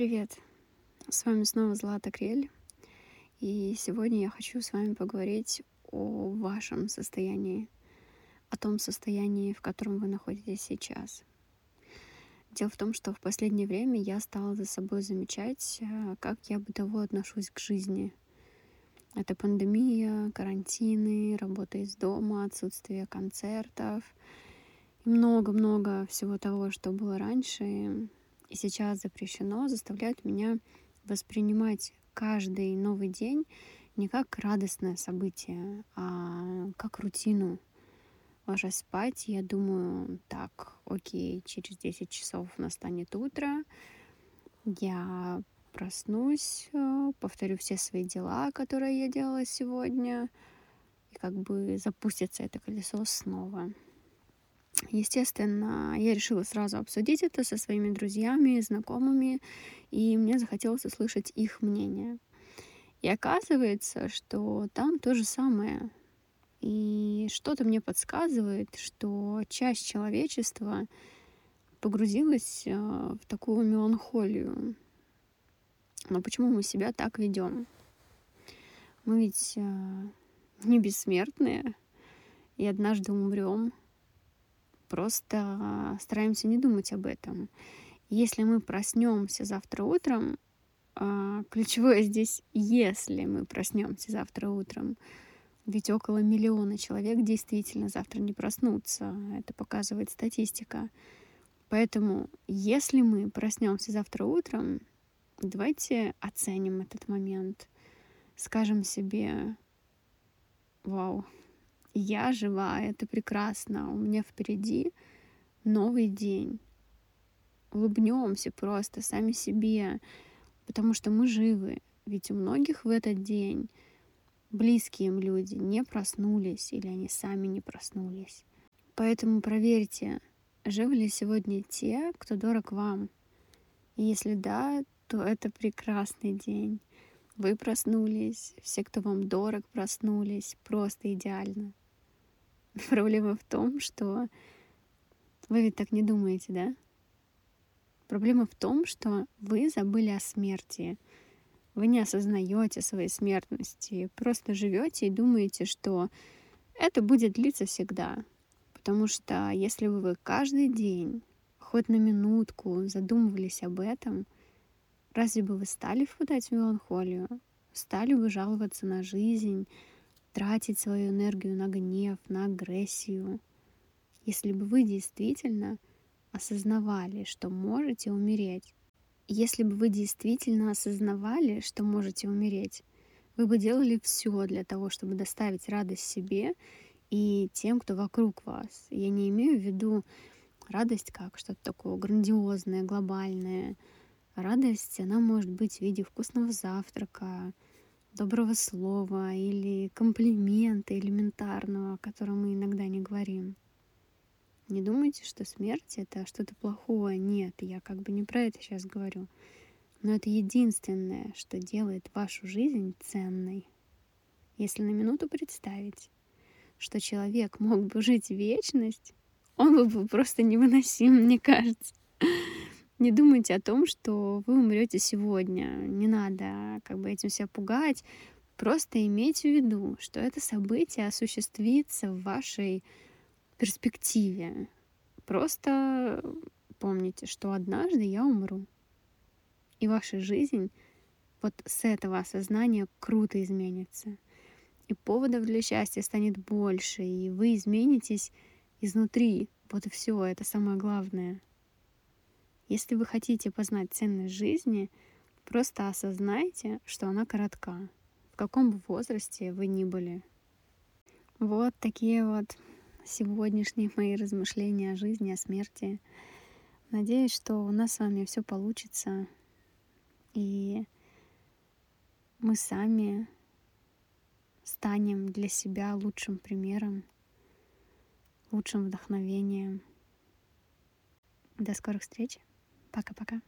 Привет! С вами снова Злата Крель. И сегодня я хочу с вами поговорить о вашем состоянии, о том состоянии, в котором вы находитесь сейчас. Дело в том, что в последнее время я стала за собой замечать, э, как я бытово отношусь к жизни. Это пандемия, карантины, работа из дома, отсутствие концертов и много-много всего того, что было раньше и сейчас запрещено, заставляют меня воспринимать каждый новый день не как радостное событие, а как рутину. Ложась спать, я думаю, так, окей, через 10 часов настанет утро, я проснусь, э, повторю все свои дела, которые я делала сегодня, и как бы запустится это колесо снова. Естественно, я решила сразу обсудить это со своими друзьями, знакомыми, и мне захотелось услышать их мнение. И оказывается, что там то же самое. И что-то мне подсказывает, что часть человечества погрузилась э, в такую меланхолию. Но почему мы себя так ведем? Мы ведь э, не бессмертные, и однажды умрем. Просто стараемся не думать об этом. Если мы проснемся завтра утром, а, ключевое здесь, если мы проснемся завтра утром, ведь около миллиона человек действительно завтра не проснутся. Это показывает статистика. Поэтому, если мы проснемся завтра утром, давайте оценим этот момент. Скажем себе, вау, я жива, это прекрасно, у меня впереди новый день. Улыбнемся просто сами себе, потому что мы живы. Ведь у многих в этот день близкие им люди не проснулись или они сами не проснулись. Поэтому проверьте, живы ли сегодня те, кто дорог вам. И если да, то это прекрасный день. Вы проснулись, все, кто вам дорог, проснулись. Просто идеально. Проблема в том, что вы ведь так не думаете, да? Проблема в том, что вы забыли о смерти. Вы не осознаете своей смертности, просто живете и думаете, что это будет длиться всегда. Потому что если бы вы каждый день, хоть на минутку, задумывались об этом, разве бы вы стали впадать в меланхолию? Стали бы жаловаться на жизнь, тратить свою энергию на гнев, на агрессию. Если бы вы действительно осознавали, что можете умереть, если бы вы действительно осознавали, что можете умереть, вы бы делали все для того, чтобы доставить радость себе и тем, кто вокруг вас. Я не имею в виду радость как что-то такое грандиозное, глобальное. Радость, она может быть в виде вкусного завтрака, доброго слова или комплимента элементарного, о котором мы иногда не говорим. Не думайте, что смерть — это что-то плохое. Нет, я как бы не про это сейчас говорю. Но это единственное, что делает вашу жизнь ценной. Если на минуту представить, что человек мог бы жить вечность, он бы был просто невыносим, мне кажется. Не думайте о том, что вы умрете сегодня. Не надо как бы этим себя пугать. Просто имейте в виду, что это событие осуществится в вашей перспективе. Просто помните, что однажды я умру. И ваша жизнь вот с этого осознания круто изменится. И поводов для счастья станет больше, и вы изменитесь изнутри. Вот и все, это самое главное. Если вы хотите познать ценность жизни, просто осознайте, что она коротка, в каком бы возрасте вы ни были. Вот такие вот сегодняшние мои размышления о жизни, о смерти. Надеюсь, что у нас с вами все получится, и мы сами станем для себя лучшим примером, лучшим вдохновением. До скорых встреч! Пока-пока.